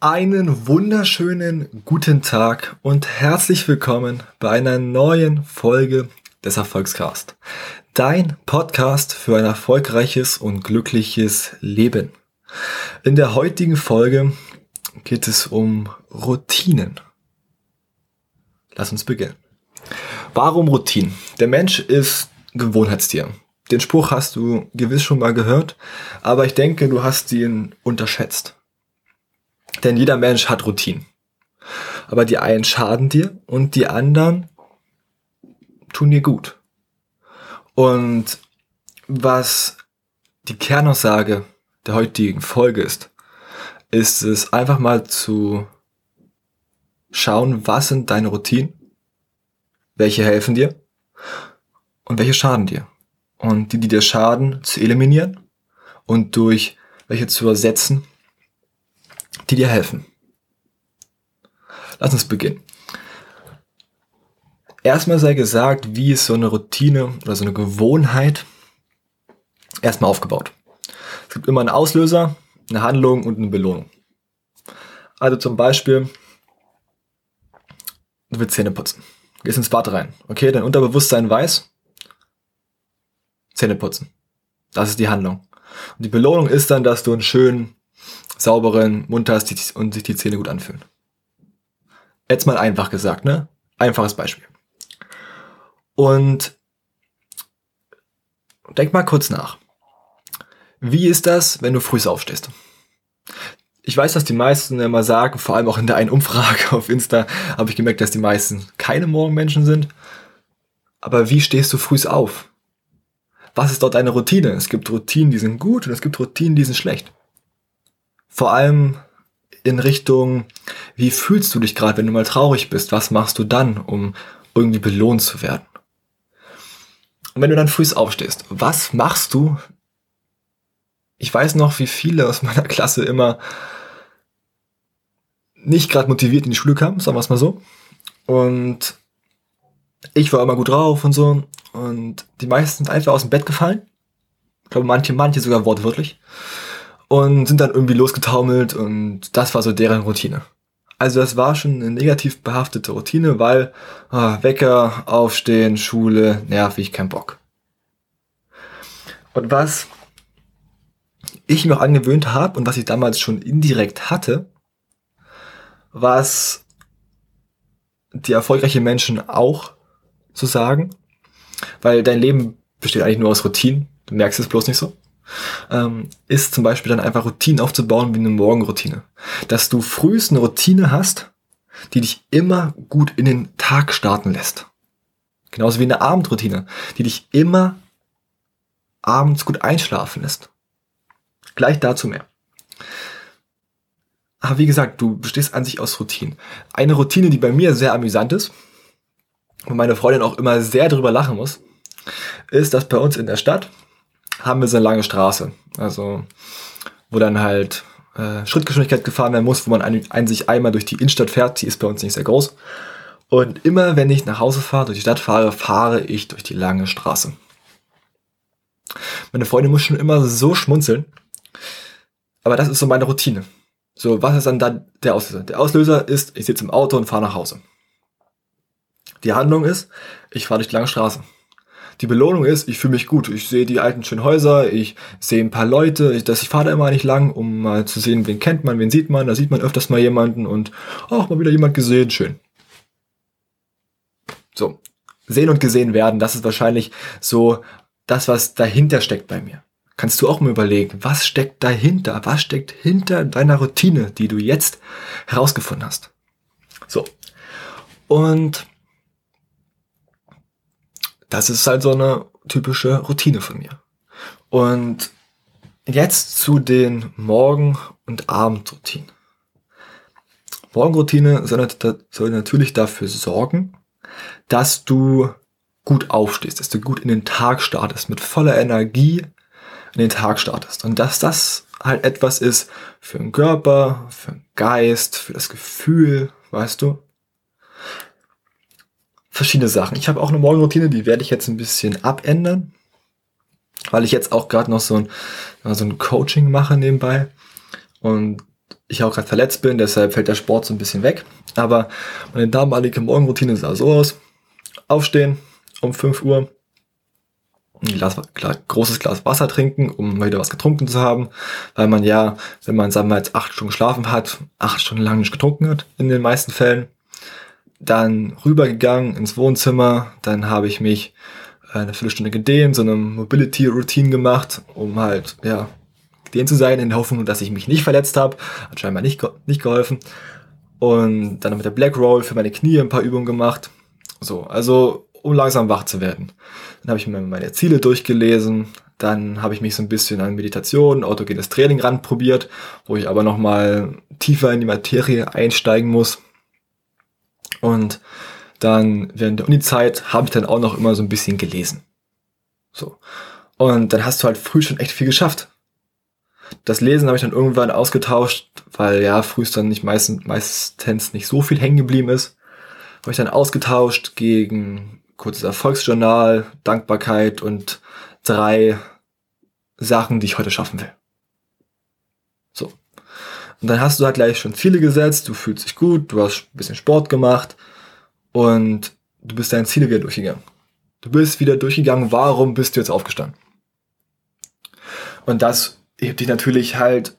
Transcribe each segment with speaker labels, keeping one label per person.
Speaker 1: Einen wunderschönen guten Tag und herzlich willkommen bei einer neuen Folge des Erfolgscast. Dein Podcast für ein erfolgreiches und glückliches Leben. In der heutigen Folge geht es um Routinen. Lass uns beginnen. Warum Routinen? Der Mensch ist Gewohnheitstier. Den Spruch hast du gewiss schon mal gehört, aber ich denke, du hast ihn unterschätzt. Denn jeder Mensch hat Routinen. Aber die einen schaden dir und die anderen tun dir gut. Und was die Kernaussage der heutigen Folge ist, ist es einfach mal zu schauen, was sind deine Routinen, welche helfen dir und welche schaden dir. Und die, die dir schaden, zu eliminieren und durch welche zu ersetzen, die dir helfen. Lass uns beginnen. Erstmal sei gesagt, wie ist so eine Routine oder so eine Gewohnheit erstmal aufgebaut. Es gibt immer einen Auslöser, eine Handlung und eine Belohnung. Also zum Beispiel, du willst Zähne putzen. Gehst ins Bad rein. Okay, dein Unterbewusstsein weiß, Zähne putzen. Das ist die Handlung. Und die Belohnung ist dann, dass du einen schönen sauberen Mund hast und sich die Zähne gut anfühlen. Jetzt mal einfach gesagt, ne? Einfaches Beispiel. Und denk mal kurz nach. Wie ist das, wenn du früh aufstehst? Ich weiß, dass die meisten immer sagen, vor allem auch in der einen Umfrage auf Insta, habe ich gemerkt, dass die meisten keine Morgenmenschen sind. Aber wie stehst du früh auf? Was ist dort deine Routine? Es gibt Routinen, die sind gut und es gibt Routinen, die sind schlecht. Vor allem in Richtung, wie fühlst du dich gerade, wenn du mal traurig bist? Was machst du dann, um irgendwie belohnt zu werden? Und wenn du dann früh aufstehst, was machst du? Ich weiß noch, wie viele aus meiner Klasse immer nicht gerade motiviert in die Schule kamen, sagen wir es mal so. Und ich war immer gut drauf und so. Und die meisten sind einfach aus dem Bett gefallen. Ich glaube, manche, manche sogar wortwörtlich und sind dann irgendwie losgetaumelt und das war so deren Routine. Also das war schon eine negativ behaftete Routine, weil ah, Wecker, Aufstehen, Schule, nervig, kein Bock. Und was ich mir auch angewöhnt habe und was ich damals schon indirekt hatte, was die erfolgreichen Menschen auch so sagen, weil dein Leben besteht eigentlich nur aus Routinen, du merkst es bloß nicht so ähm, ist zum Beispiel dann einfach Routinen aufzubauen wie eine Morgenroutine. Dass du frühest eine Routine hast, die dich immer gut in den Tag starten lässt. Genauso wie eine Abendroutine, die dich immer abends gut einschlafen lässt. Gleich dazu mehr. Aber wie gesagt, du bestehst an sich aus Routinen. Eine Routine, die bei mir sehr amüsant ist, und meine Freundin auch immer sehr drüber lachen muss, ist, dass bei uns in der Stadt haben wir so eine lange Straße. Also, wo dann halt äh, Schrittgeschwindigkeit gefahren werden muss, wo man ein, ein sich einmal durch die Innenstadt fährt. Die ist bei uns nicht sehr groß. Und immer wenn ich nach Hause fahre, durch die Stadt fahre, fahre ich durch die lange Straße. Meine Freundin muss schon immer so schmunzeln. Aber das ist so meine Routine. So, was ist dann da der Auslöser? Der Auslöser ist, ich sitze im Auto und fahre nach Hause. Die Handlung ist, ich fahre durch die lange Straße. Die Belohnung ist, ich fühle mich gut. Ich sehe die alten schönen Häuser, ich sehe ein paar Leute, ich, ich fahre da immer nicht lang, um mal zu sehen, wen kennt man, wen sieht man. Da sieht man öfters mal jemanden und auch mal wieder jemand gesehen, schön. So, sehen und gesehen werden, das ist wahrscheinlich so das, was dahinter steckt bei mir. Kannst du auch mal überlegen, was steckt dahinter? Was steckt hinter deiner Routine, die du jetzt herausgefunden hast? So. Und das ist halt so eine typische Routine von mir. Und jetzt zu den Morgen- und Abendroutinen. Morgenroutine soll, natürlich dafür sorgen, dass du gut aufstehst, dass du gut in den Tag startest, mit voller Energie in den Tag startest. Und dass das halt etwas ist für den Körper, für den Geist, für das Gefühl, weißt du? Verschiedene Sachen. Ich habe auch eine Morgenroutine, die werde ich jetzt ein bisschen abändern. weil ich jetzt auch gerade noch so ein, so ein Coaching mache nebenbei und ich auch gerade verletzt bin, deshalb fällt der Sport so ein bisschen weg. Aber meine damalige Morgenroutine sah so aus. Aufstehen um 5 Uhr, ein Glas, großes Glas Wasser trinken, um mal wieder was getrunken zu haben, weil man ja, wenn man sagen wir jetzt acht Stunden geschlafen hat, acht Stunden lang nicht getrunken hat, in den meisten Fällen. Dann rübergegangen ins Wohnzimmer, dann habe ich mich eine Viertelstunde gedehnt, so eine Mobility Routine gemacht, um halt, ja, gedehnt zu sein, in der Hoffnung, dass ich mich nicht verletzt habe. Hat scheinbar nicht, nicht geholfen. Und dann mit der Black Roll für meine Knie ein paar Übungen gemacht. So, also um langsam wach zu werden. Dann habe ich mir meine Ziele durchgelesen. Dann habe ich mich so ein bisschen an Meditation, autogenes Training ranprobiert, wo ich aber nochmal tiefer in die Materie einsteigen muss. Und dann während der Uni-Zeit habe ich dann auch noch immer so ein bisschen gelesen. So. Und dann hast du halt früh schon echt viel geschafft. Das Lesen habe ich dann irgendwann ausgetauscht, weil ja, früh dann nicht meistens, meistens nicht so viel hängen geblieben ist. Habe ich dann ausgetauscht gegen kurzes Erfolgsjournal, Dankbarkeit und drei Sachen, die ich heute schaffen will. So. Und dann hast du halt gleich schon Ziele gesetzt, du fühlst dich gut, du hast ein bisschen Sport gemacht und du bist deine Ziele wieder durchgegangen. Du bist wieder durchgegangen, warum bist du jetzt aufgestanden? Und das hebt dich natürlich halt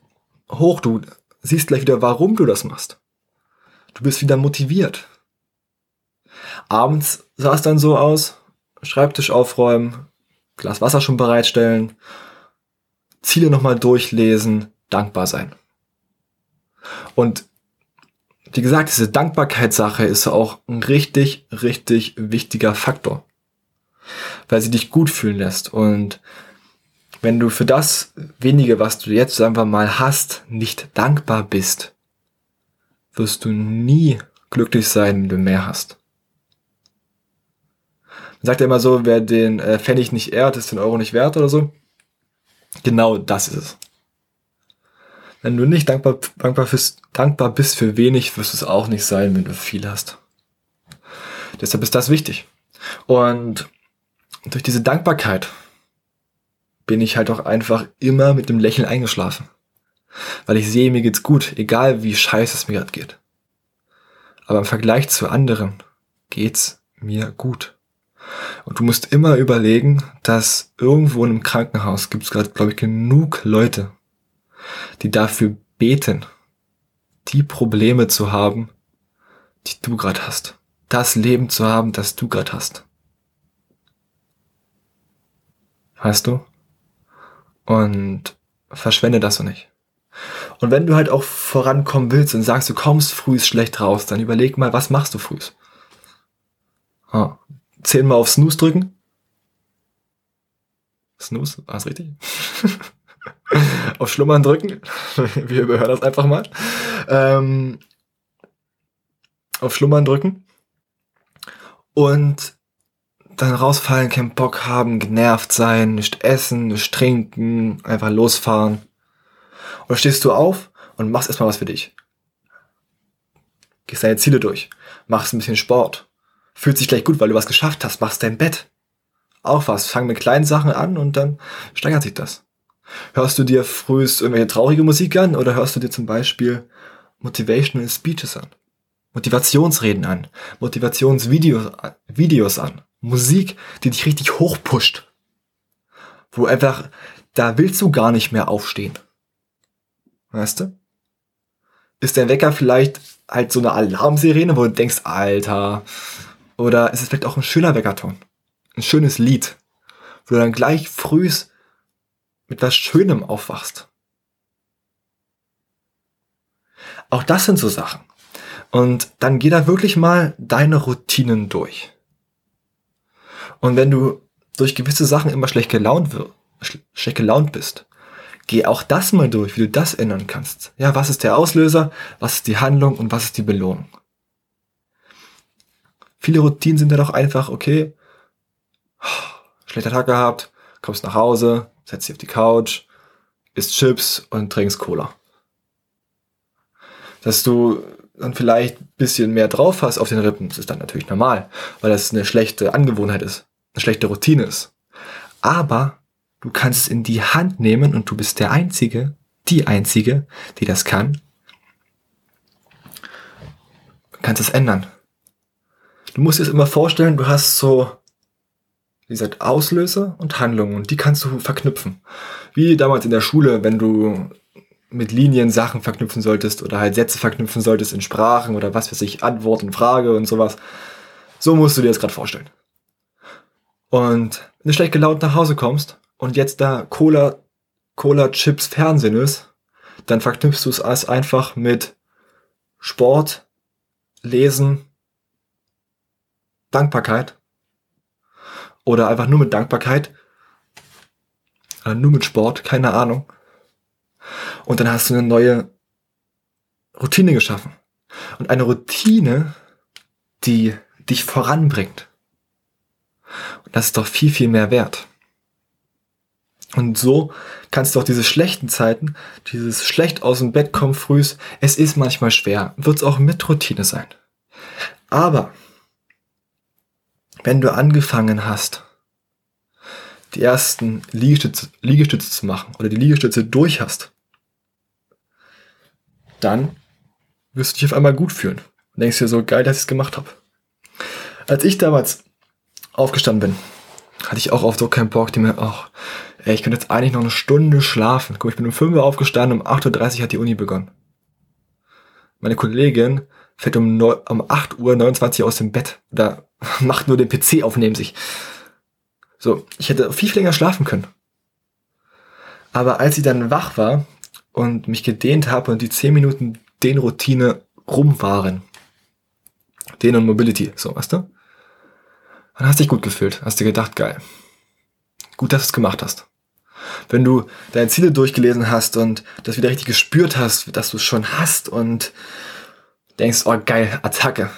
Speaker 1: hoch. Du siehst gleich wieder, warum du das machst. Du bist wieder motiviert. Abends sah es dann so aus, Schreibtisch aufräumen, Glas Wasser schon bereitstellen, Ziele nochmal durchlesen, dankbar sein. Und wie gesagt, diese Dankbarkeitssache ist auch ein richtig, richtig wichtiger Faktor, weil sie dich gut fühlen lässt. Und wenn du für das wenige, was du jetzt einfach mal hast, nicht dankbar bist, wirst du nie glücklich sein, wenn du mehr hast sagt er immer so, wer den äh, Pfennig nicht ehrt, ist den Euro nicht wert oder so. Genau das ist es. Wenn du nicht dankbar, dankbar, bist, dankbar bist für wenig, wirst du es auch nicht sein, wenn du viel hast. Deshalb ist das wichtig. Und durch diese Dankbarkeit bin ich halt auch einfach immer mit dem Lächeln eingeschlafen. Weil ich sehe, mir geht's gut, egal wie scheiße es mir gerade geht. Aber im Vergleich zu anderen geht's mir gut. Und du musst immer überlegen, dass irgendwo in einem Krankenhaus gibt es gerade, glaube ich, genug Leute, die dafür beten, die Probleme zu haben, die du gerade hast. Das Leben zu haben, das du gerade hast. Weißt du? Und verschwende das so nicht. Und wenn du halt auch vorankommen willst und sagst, du kommst früh schlecht raus, dann überleg mal, was machst du früh? Ah, zehnmal auf Snooze drücken. Snooze, ah, ist richtig. auf Schlummern drücken. Wir überhören das einfach mal. Ähm, auf Schlummern drücken. Und dann rausfallen, keinen Bock haben, genervt sein, nicht essen, nicht trinken, einfach losfahren. Oder stehst du auf und machst erstmal was für dich. Gehst deine Ziele durch, machst ein bisschen Sport, fühlt sich gleich gut, weil du was geschafft hast, machst dein Bett. Auch was. Fang mit kleinen Sachen an und dann steigert sich das. Hörst du dir frühest irgendwelche traurige Musik an oder hörst du dir zum Beispiel Motivational Speeches an? Motivationsreden an, Motivationsvideos Videos an, Musik, die dich richtig hochpusht. Wo einfach, da willst du gar nicht mehr aufstehen. Weißt du? Ist dein Wecker vielleicht halt so eine Alarmsirene, wo du denkst, Alter, oder ist es vielleicht auch ein schöner Weckerton? Ein schönes Lied, wo du dann gleich frühs mit was Schönem aufwachst. Auch das sind so Sachen. Und dann geh da wirklich mal deine Routinen durch. Und wenn du durch gewisse Sachen immer schlecht gelaunt, schlecht gelaunt bist, geh auch das mal durch, wie du das ändern kannst. Ja, was ist der Auslöser, was ist die Handlung und was ist die Belohnung? Viele Routinen sind ja doch einfach, okay, schlechter Tag gehabt, kommst nach Hause, setzt dich auf die Couch, isst Chips und trinkst Cola. Dass du dann vielleicht ein bisschen mehr drauf hast auf den Rippen, das ist dann natürlich normal, weil das eine schlechte Angewohnheit ist, eine schlechte Routine ist. Aber du kannst es in die Hand nehmen und du bist der Einzige, die Einzige, die das kann. Du kannst es ändern. Du musst dir es immer vorstellen, du hast so, wie gesagt, Auslöser und Handlungen und die kannst du verknüpfen. Wie damals in der Schule, wenn du mit Linien Sachen verknüpfen solltest oder halt Sätze verknüpfen solltest in Sprachen oder was weiß ich, Antwort und Frage und sowas. So musst du dir das gerade vorstellen. Und wenn du schlecht gelaunt nach Hause kommst und jetzt da Cola, Cola Chips Fernsehen ist, dann verknüpfst du es einfach mit Sport, Lesen, Dankbarkeit oder einfach nur mit Dankbarkeit, oder nur mit Sport, keine Ahnung. Und dann hast du eine neue Routine geschaffen. Und eine Routine, die dich voranbringt. Und das ist doch viel, viel mehr wert. Und so kannst du auch diese schlechten Zeiten, dieses schlecht aus dem Bett kommen frühs, es ist manchmal schwer, wird es auch mit Routine sein. Aber wenn du angefangen hast, die ersten Liegestütze, Liegestütze zu machen oder die Liegestütze durch hast, dann wirst du dich auf einmal gut fühlen. Und denkst dir so, geil, dass ich es gemacht habe. Als ich damals aufgestanden bin, hatte ich auch oft so keinen Bock, die mir, ach, ey, ich könnte jetzt eigentlich noch eine Stunde schlafen. Guck, ich bin um 5 Uhr aufgestanden, um 8.30 Uhr hat die Uni begonnen. Meine Kollegin fällt um, 9, um 8 Uhr 29 aus dem Bett oder macht nur den PC auf neben sich. So, ich hätte viel, viel länger schlafen können. Aber als sie dann wach war und mich gedehnt habe und die 10 Minuten den Routine rum waren, den und Mobility, so, weißt du? Dann hast du dich gut gefühlt, hast dir gedacht, geil. Gut, dass du es gemacht hast. Wenn du deine Ziele durchgelesen hast und das wieder richtig gespürt hast, dass du es schon hast und denkst, oh geil, Attacke,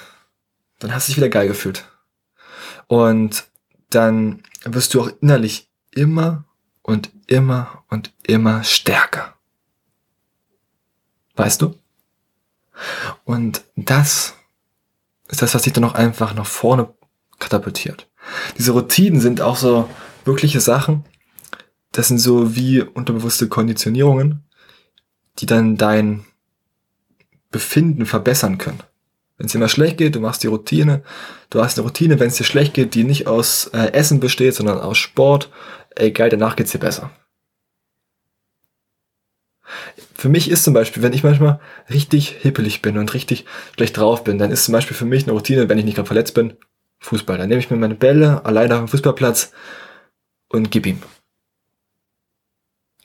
Speaker 1: dann hast du dich wieder geil gefühlt. Und dann wirst du auch innerlich immer und immer und immer stärker. Weißt du? Und das ist das, was dich dann auch einfach nach vorne katapultiert. Diese Routinen sind auch so wirkliche Sachen. Das sind so wie unterbewusste Konditionierungen, die dann dein Befinden verbessern können. Wenn es dir mal schlecht geht, du machst die Routine. Du hast eine Routine, wenn es dir schlecht geht, die nicht aus äh, Essen besteht, sondern aus Sport. Ey, geil, danach geht's dir besser. Für mich ist zum Beispiel, wenn ich manchmal richtig hippelig bin und richtig schlecht drauf bin, dann ist zum Beispiel für mich eine Routine, wenn ich nicht gerade verletzt bin, Fußball. Dann nehme ich mir meine Bälle alleine auf dem Fußballplatz und gib ihm.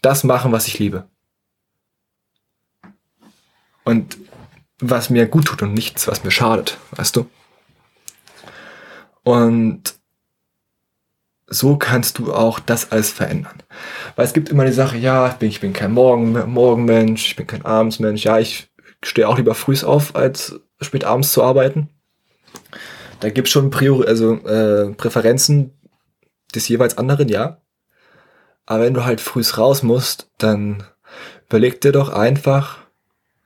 Speaker 1: Das machen, was ich liebe. Und was mir gut tut und nichts, was mir schadet, weißt du? Und so kannst du auch das alles verändern. Weil es gibt immer die Sache, ja, ich bin, ich bin kein Morgen, Morgenmensch, ich bin kein Abendsmensch, ja, ich stehe auch lieber früh auf, als spät abends zu arbeiten. Da gibt es schon Priori also, äh, Präferenzen des jeweils anderen, ja. Aber wenn du halt früh raus musst, dann überleg dir doch einfach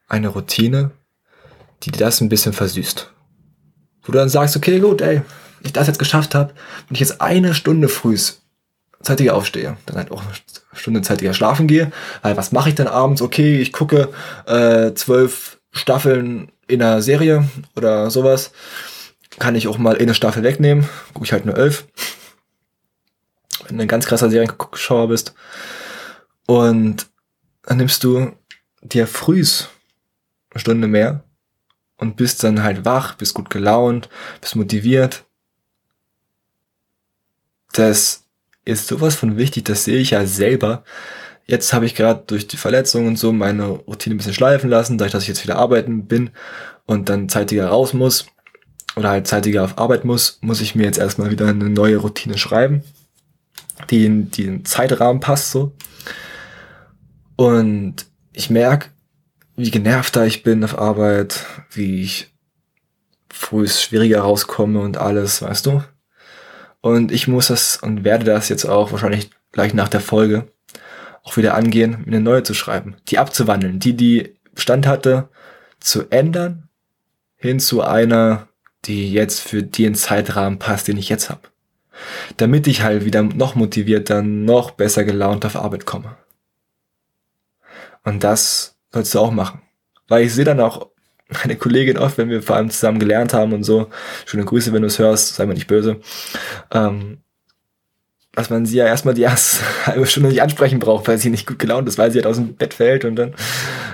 Speaker 1: eine Routine, die dir das ein bisschen versüßt. Wo du dann sagst, okay, gut, ey, ich das jetzt geschafft habe, wenn ich jetzt eine Stunde frühs zeitiger aufstehe, dann halt auch eine Stunde zeitiger schlafen gehe, weil was mache ich dann abends? Okay, ich gucke äh, zwölf Staffeln in einer Serie oder sowas. Kann ich auch mal eine Staffel wegnehmen, gucke ich halt nur elf. Wenn du ein ganz krasser Serienschauer bist. Und dann nimmst du dir frühs eine Stunde mehr und bist dann halt wach, bist gut gelaunt, bist motiviert. Das ist sowas von wichtig, das sehe ich ja selber. Jetzt habe ich gerade durch die Verletzung und so meine Routine ein bisschen schleifen lassen, dadurch, dass ich jetzt wieder arbeiten bin und dann zeitiger raus muss oder halt zeitiger auf Arbeit muss, muss ich mir jetzt erstmal wieder eine neue Routine schreiben, die in den Zeitrahmen passt so. Und ich merke, wie genervter ich bin auf Arbeit, wie ich früh schwieriger rauskomme und alles, weißt du? Und ich muss das und werde das jetzt auch wahrscheinlich gleich nach der Folge auch wieder angehen, mir eine neue zu schreiben, die abzuwandeln, die, die Stand hatte, zu ändern, hin zu einer, die jetzt für den Zeitrahmen passt, den ich jetzt habe. damit ich halt wieder noch motivierter, noch besser gelaunt auf Arbeit komme. Und das sollst du auch machen. Weil ich sehe dann auch meine Kollegin oft, wenn wir vor allem zusammen gelernt haben und so, schöne Grüße, wenn du es hörst, sei mir nicht böse, ähm, dass man sie ja erstmal die erste halbe Stunde nicht ansprechen braucht, weil sie nicht gut gelaunt ist, weil sie halt aus dem Bett fällt und dann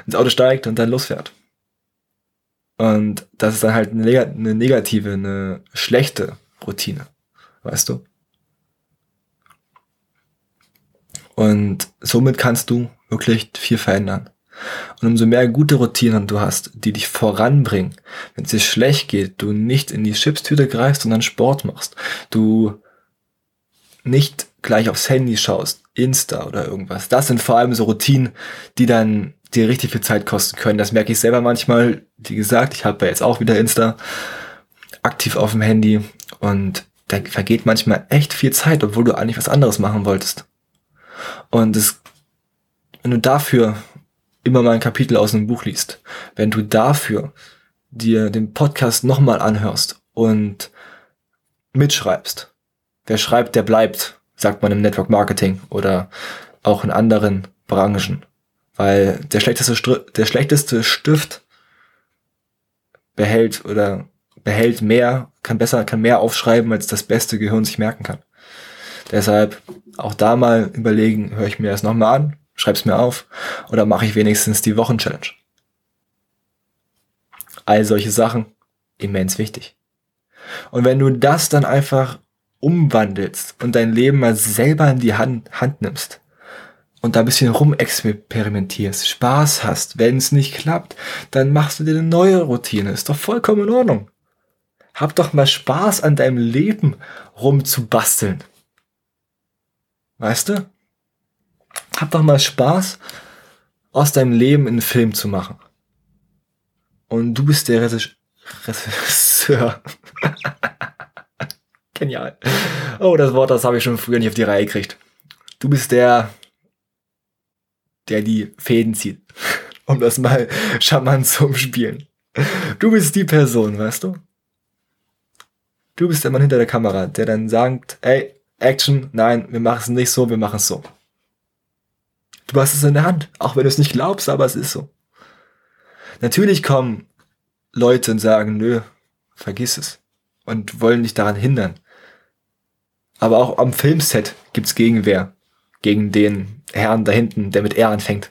Speaker 1: ins Auto steigt und dann losfährt. Und das ist dann halt eine negative, eine schlechte Routine, weißt du? Und somit kannst du wirklich viel verändern. Und umso mehr gute Routinen du hast, die dich voranbringen, wenn es dir schlecht geht, du nicht in die Chipstüte greifst, sondern Sport machst, du nicht gleich aufs Handy schaust, Insta oder irgendwas. Das sind vor allem so Routinen, die dann dir richtig viel Zeit kosten können. Das merke ich selber manchmal. Wie gesagt, ich habe ja jetzt auch wieder Insta aktiv auf dem Handy und da vergeht manchmal echt viel Zeit, obwohl du eigentlich was anderes machen wolltest. Und es, wenn du dafür immer mal ein Kapitel aus einem Buch liest, wenn du dafür dir den Podcast nochmal anhörst und mitschreibst, wer schreibt, der bleibt, sagt man im Network Marketing oder auch in anderen Branchen. Weil der schlechteste, der schlechteste Stift behält oder behält mehr, kann besser, kann mehr aufschreiben, als das beste Gehirn sich merken kann. Deshalb auch da mal überlegen, höre ich mir das nochmal an, schreib's mir auf oder mache ich wenigstens die Wochenchallenge. All solche Sachen immens wichtig. Und wenn du das dann einfach umwandelst und dein Leben mal selber in die Hand, Hand nimmst und da ein bisschen rumexperimentierst, Spaß hast, wenn es nicht klappt, dann machst du dir eine neue Routine. Ist doch vollkommen in Ordnung. Hab doch mal Spaß an deinem Leben rumzubasteln. Weißt du? Hab doch mal Spaß, aus deinem Leben einen Film zu machen. Und du bist der Regisseur. Genial. Oh, das Wort, das habe ich schon früher nicht auf die Reihe gekriegt. Du bist der, der die Fäden zieht. Um das mal charmant zu umspielen. Du bist die Person, weißt du? Du bist der Mann hinter der Kamera, der dann sagt, ey, Action, nein, wir machen es nicht so, wir machen es so. Du hast es in der Hand, auch wenn du es nicht glaubst, aber es ist so. Natürlich kommen Leute und sagen, nö, vergiss es und wollen dich daran hindern. Aber auch am Filmset gibt's Gegenwehr gegen den Herrn da hinten, der mit R anfängt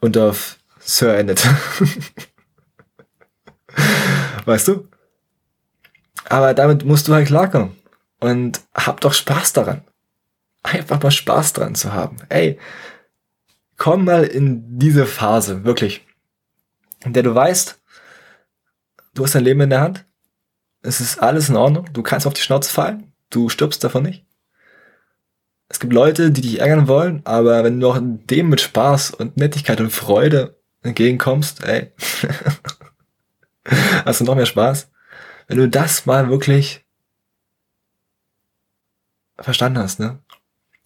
Speaker 1: und auf Sir endet. weißt du? Aber damit musst du halt klarkommen. Und hab doch Spaß daran. Einfach mal Spaß dran zu haben. Ey, komm mal in diese Phase, wirklich. In der du weißt, du hast dein Leben in der Hand. Es ist alles in Ordnung. Du kannst auf die Schnauze fallen. Du stirbst davon nicht. Es gibt Leute, die dich ärgern wollen, aber wenn du auch dem mit Spaß und Nettigkeit und Freude entgegenkommst, ey, hast du noch mehr Spaß. Wenn du das mal wirklich verstanden hast, ne?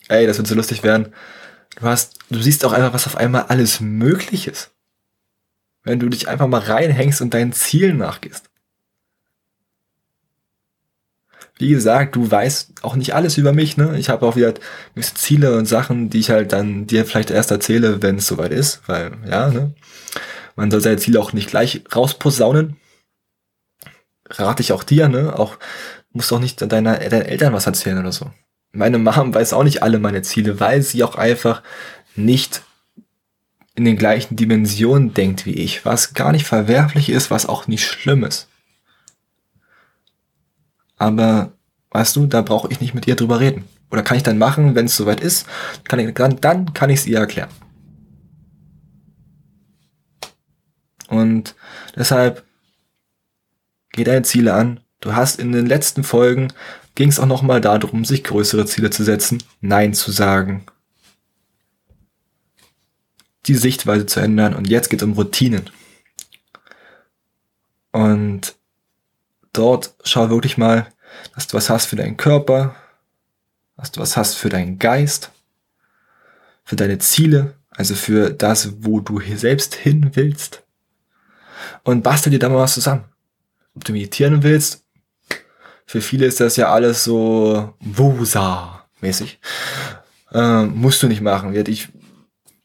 Speaker 1: Ey, das wird so lustig werden. Du hast, du siehst auch einfach, was auf einmal alles möglich ist. Wenn du dich einfach mal reinhängst und deinen Zielen nachgehst. Wie gesagt, du weißt auch nicht alles über mich, ne? Ich habe auch wieder gewisse Ziele und Sachen, die ich halt dann dir vielleicht erst erzähle, wenn es soweit ist, weil, ja, ne? Man soll seine Ziele auch nicht gleich rausposaunen. Rate ich auch dir, ne? Auch, musst auch nicht deiner, deinen Eltern was erzählen oder so. Meine Mom weiß auch nicht alle meine Ziele, weil sie auch einfach nicht in den gleichen Dimensionen denkt wie ich, was gar nicht verwerflich ist, was auch nicht schlimm ist. Aber weißt du, da brauche ich nicht mit ihr drüber reden. Oder kann ich dann machen, wenn es soweit ist, kann ich, dann, dann kann ich es ihr erklären. Und deshalb geh deine Ziele an. Du hast in den letzten Folgen ging es auch nochmal darum, sich größere Ziele zu setzen, Nein zu sagen, die Sichtweise zu ändern und jetzt geht es um Routinen. Und dort schau wirklich mal, dass du was hast für deinen Körper, dass du was hast für deinen Geist, für deine Ziele, also für das, wo du hier selbst hin willst. Und bastel dir da mal was zusammen. Ob du meditieren willst, Für viele ist das ja alles so Wusa-mäßig. Äh, musst du nicht machen. Ich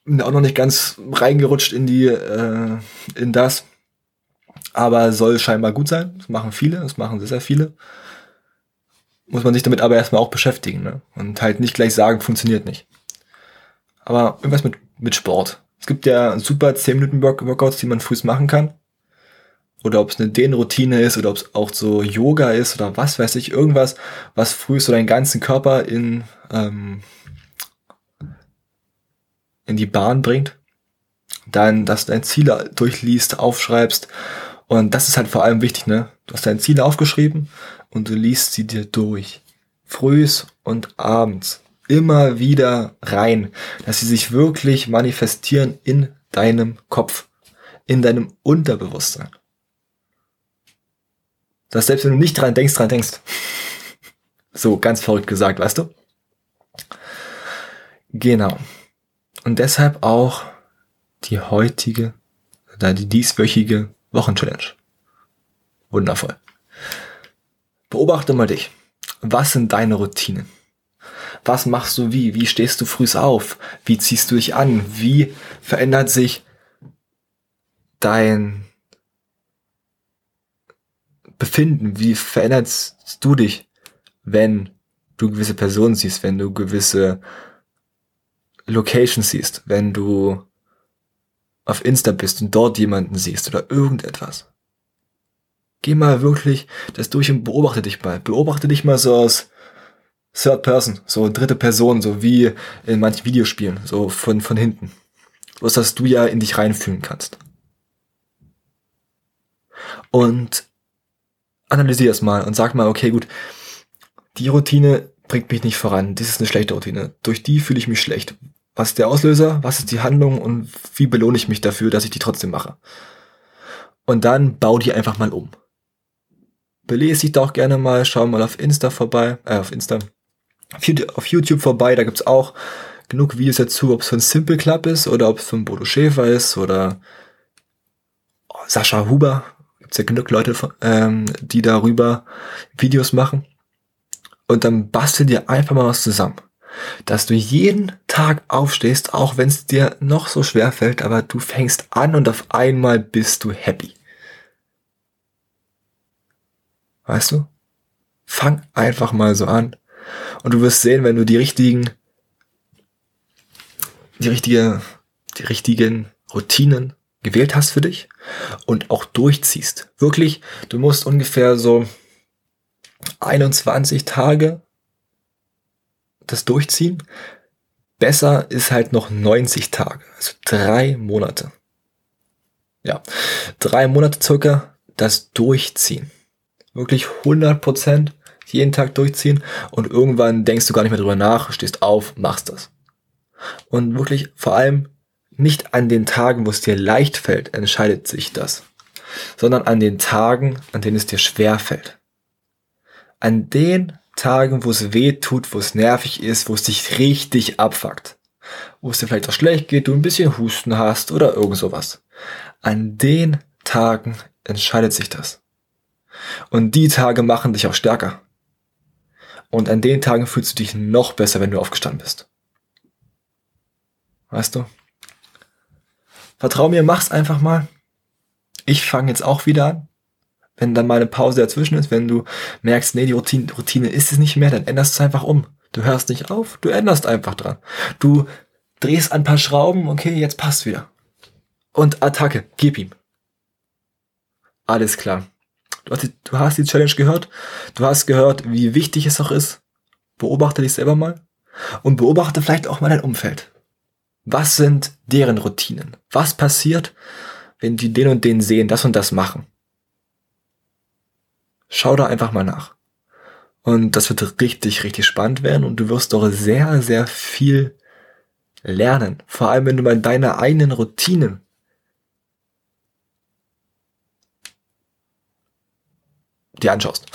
Speaker 1: bin auch noch nicht ganz reingerutscht in die, äh, in das. Aber soll scheinbar gut sein. Das machen viele, das machen sehr, sehr viele. Muss man sich damit aber erstmal auch beschäftigen, ne? Und halt nicht gleich sagen, funktioniert nicht. Aber irgendwas mit, mit Sport. Es gibt ja super 10 Minuten Workouts, die man früh machen kann. Oder ob es eine Dehnroutine ist oder ob es auch so Yoga ist oder was weiß ich, irgendwas, was früh so deinen ganzen Körper in, ähm, in die Bahn bringt. Dann, dass du dein Ziel durchliest, aufschreibst. Und das ist halt vor allem wichtig, ne? Du hast deine Ziele aufgeschrieben und du liest sie dir durch. Frühs und abends immer wieder rein, dass sie sich wirklich manifestieren in deinem Kopf, in deinem Unterbewusstsein. Dass selbst wenn du nicht dran denkst, dran denkst. So ganz verrückt gesagt, weißt du? Genau. Und deshalb auch die heutige, die dieswöchige Wochenchallenge. Wundervoll. Beobachte mal dich. Was sind deine Routinen? Was machst du wie? Wie stehst du früh auf? Wie ziehst du dich an? Wie verändert sich dein Befinden? Wie veränderst du dich, wenn du gewisse Personen siehst, wenn du gewisse Locations siehst, wenn du auf Insta bist und dort jemanden siehst oder irgendetwas? Geh mal wirklich das durch und beobachte dich mal. Beobachte dich mal so aus Third Person, so dritte Person, so wie in manchen Videospielen, so von, von hinten. Was dass du ja in dich reinfühlen kannst. Und analysier es mal und sag mal, okay, gut, die Routine bringt mich nicht voran. Das ist eine schlechte Routine. Durch die fühle ich mich schlecht. Was ist der Auslöser? Was ist die Handlung? Und wie belohne ich mich dafür, dass ich die trotzdem mache? Und dann bau die einfach mal um. Belese dich doch gerne mal, schau mal auf Insta vorbei, äh, auf Insta, auf YouTube vorbei, da gibt's auch genug Videos dazu, ob es von Simple Club ist oder ob es von Bodo Schäfer ist oder Sascha Huber. Gibt's ja genug Leute, ähm, die darüber Videos machen. Und dann bastel dir einfach mal was zusammen. Dass du jeden Tag aufstehst, auch wenn es dir noch so schwer fällt, aber du fängst an und auf einmal bist du happy. Weißt du? Fang einfach mal so an und du wirst sehen, wenn du die richtigen, die richtige, die richtigen Routinen gewählt hast für dich und auch durchziehst. Wirklich, du musst ungefähr so 21 Tage das durchziehen. Besser ist halt noch 90 Tage, also drei Monate. Ja, drei Monate circa das Durchziehen. Wirklich 100 Prozent jeden Tag durchziehen und irgendwann denkst du gar nicht mehr drüber nach, stehst auf, machst das. Und wirklich vor allem nicht an den Tagen, wo es dir leicht fällt, entscheidet sich das, sondern an den Tagen, an denen es dir schwer fällt. An den Tagen, wo es weh tut, wo es nervig ist, wo es dich richtig abfuckt, wo es dir vielleicht auch schlecht geht, du ein bisschen Husten hast oder irgend sowas. An den Tagen entscheidet sich das. Und die Tage machen dich auch stärker. Und an den Tagen fühlst du dich noch besser, wenn du aufgestanden bist. Weißt du? Vertrau mir, mach's einfach mal. Ich fange jetzt auch wieder an. Wenn dann mal eine Pause dazwischen ist, wenn du merkst, nee, die Routine, Routine ist es nicht mehr, dann änderst du es einfach um. Du hörst nicht auf, du änderst einfach dran. Du drehst ein paar Schrauben, okay, jetzt passt wieder. Und Attacke, gib ihm. Alles klar. Du hast, die, du hast die Challenge gehört. Du hast gehört, wie wichtig es auch ist. Beobachte dich selber mal. Und beobachte vielleicht auch mal dein Umfeld. Was sind deren Routinen? Was passiert, wenn die den und den sehen, das und das machen? Schau da einfach mal nach. Und das wird richtig, richtig spannend werden und du wirst doch sehr, sehr viel lernen. Vor allem, wenn du mal deine eigenen Routinen dir anschaust,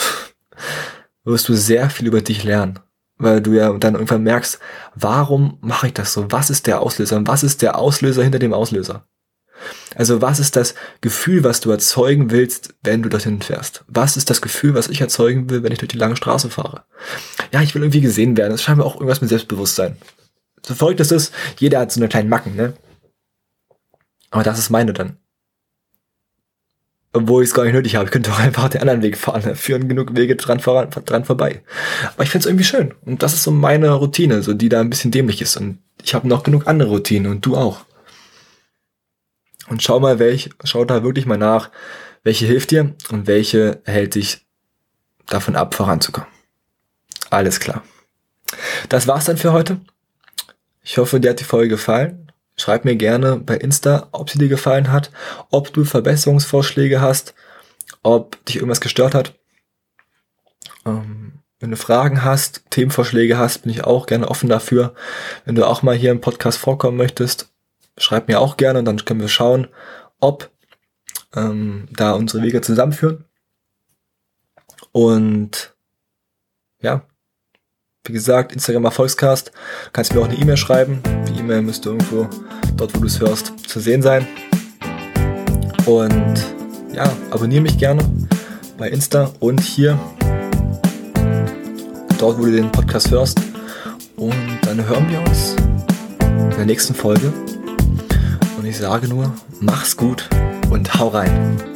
Speaker 1: wirst du sehr viel über dich lernen. Weil du ja dann irgendwann merkst, warum mache ich das so? Was ist der Auslöser? Und was ist der Auslöser hinter dem Auslöser? Also was ist das Gefühl, was du erzeugen willst, wenn du dorthin fährst? Was ist das Gefühl, was ich erzeugen will, wenn ich durch die lange Straße fahre? Ja, ich will irgendwie gesehen werden. Das scheint mir auch irgendwas mit Selbstbewusstsein. So verrückt ist es, jeder hat so eine kleine Macken, ne? Aber das ist meine dann. Obwohl ich es gar nicht nötig habe. Ich könnte auch einfach den anderen Weg fahren. Da führen genug Wege dran, dran vorbei. Aber ich finde es irgendwie schön. Und das ist so meine Routine, so die da ein bisschen dämlich ist. Und ich habe noch genug andere Routinen und du auch. Und schau mal, welch, schau da wirklich mal nach, welche hilft dir und welche hält dich davon ab, voranzukommen. Alles klar. Das war's dann für heute. Ich hoffe, dir hat die Folge gefallen. Schreib mir gerne bei Insta, ob sie dir gefallen hat, ob du Verbesserungsvorschläge hast, ob dich irgendwas gestört hat. Ähm, wenn du Fragen hast, Themenvorschläge hast, bin ich auch gerne offen dafür. Wenn du auch mal hier im Podcast vorkommen möchtest, schreib mir auch gerne und dann können wir schauen, ob ähm, da unsere Wege zusammenführen. Und ja, wie gesagt, Instagram Erfolgscast. Kannst mir auch eine E-Mail schreiben. Die E-Mail müsste irgendwo dort, wo du es hörst, zu sehen sein. Und ja, abonniere mich gerne bei Insta und hier, dort, wo du den Podcast hörst. Und dann hören wir uns in der nächsten Folge. Und ich sage nur, mach's gut und hau rein.